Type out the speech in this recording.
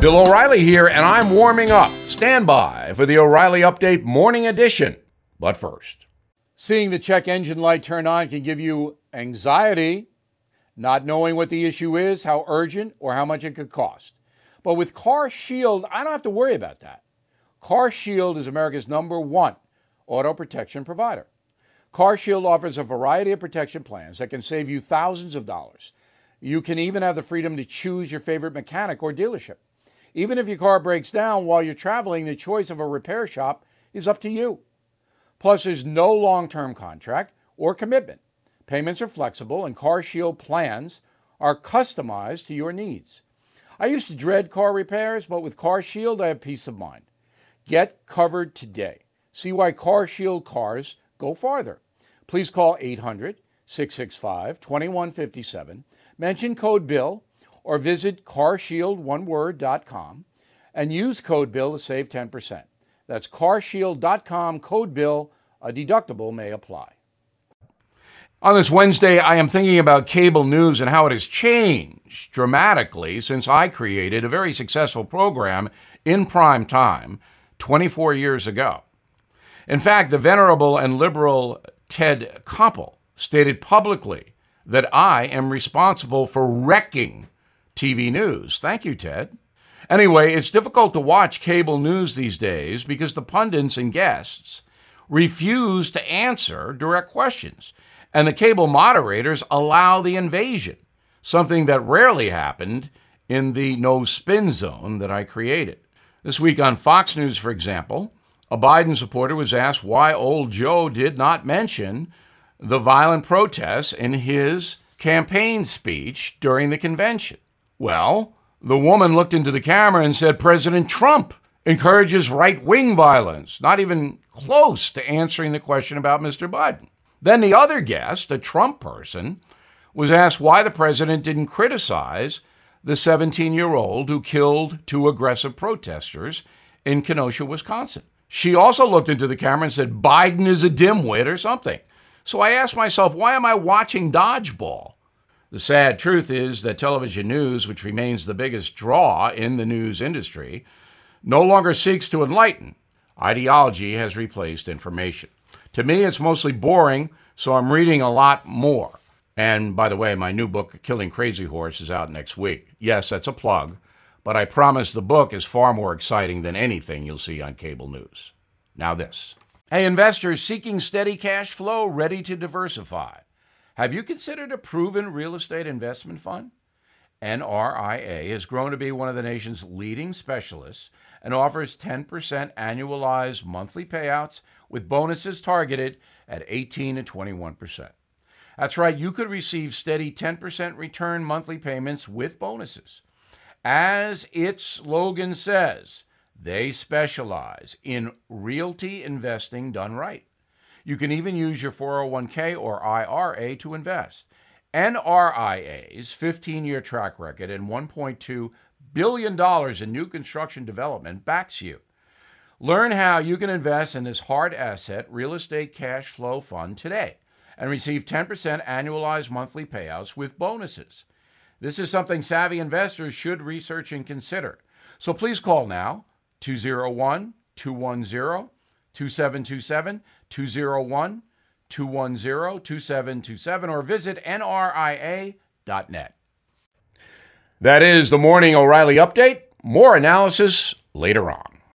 Bill O'Reilly here, and I'm warming up. Stand by for the O'Reilly Update Morning Edition. But first, seeing the check engine light turn on can give you anxiety, not knowing what the issue is, how urgent, or how much it could cost. But with Car Shield, I don't have to worry about that. Car Shield is America's number one auto protection provider. Car Shield offers a variety of protection plans that can save you thousands of dollars. You can even have the freedom to choose your favorite mechanic or dealership. Even if your car breaks down while you're traveling, the choice of a repair shop is up to you. Plus, there's no long term contract or commitment. Payments are flexible, and Car Shield plans are customized to your needs. I used to dread car repairs, but with Car Shield, I have peace of mind. Get covered today. See why Car Shield cars go farther. Please call 800 665 2157 mention code BILL or visit carshieldoneword.com and use code BILL to save 10%. That's carshield.com code BILL. A deductible may apply. On this Wednesday, I am thinking about cable news and how it has changed dramatically since I created a very successful program in prime time 24 years ago. In fact, the venerable and liberal Ted Koppel stated publicly that I am responsible for wrecking TV news. Thank you, Ted. Anyway, it's difficult to watch cable news these days because the pundits and guests refuse to answer direct questions, and the cable moderators allow the invasion, something that rarely happened in the no spin zone that I created. This week on Fox News, for example, a Biden supporter was asked why old Joe did not mention the violent protests in his campaign speech during the convention. Well, the woman looked into the camera and said President Trump encourages right wing violence, not even close to answering the question about Mr. Biden. Then the other guest, a Trump person, was asked why the president didn't criticize the 17 year old who killed two aggressive protesters in Kenosha, Wisconsin. She also looked into the camera and said, Biden is a dimwit or something. So I asked myself, why am I watching dodgeball? The sad truth is that television news, which remains the biggest draw in the news industry, no longer seeks to enlighten. Ideology has replaced information. To me, it's mostly boring, so I'm reading a lot more. And by the way, my new book, Killing Crazy Horse, is out next week. Yes, that's a plug, but I promise the book is far more exciting than anything you'll see on cable news. Now, this. Hey, investors seeking steady cash flow, ready to diversify. Have you considered a proven real estate investment fund? NRIA has grown to be one of the nation's leading specialists and offers 10% annualized monthly payouts with bonuses targeted at 18 to 21%. That's right, you could receive steady 10% return monthly payments with bonuses. As its slogan says, they specialize in realty investing done right. You can even use your 401k or IRA to invest. NRIA's 15 year track record and $1.2 billion in new construction development backs you. Learn how you can invest in this hard asset real estate cash flow fund today and receive 10% annualized monthly payouts with bonuses. This is something savvy investors should research and consider. So please call now 201 210 2727 201 210 2727 or visit nria.net. That is the Morning O'Reilly Update. More analysis later on.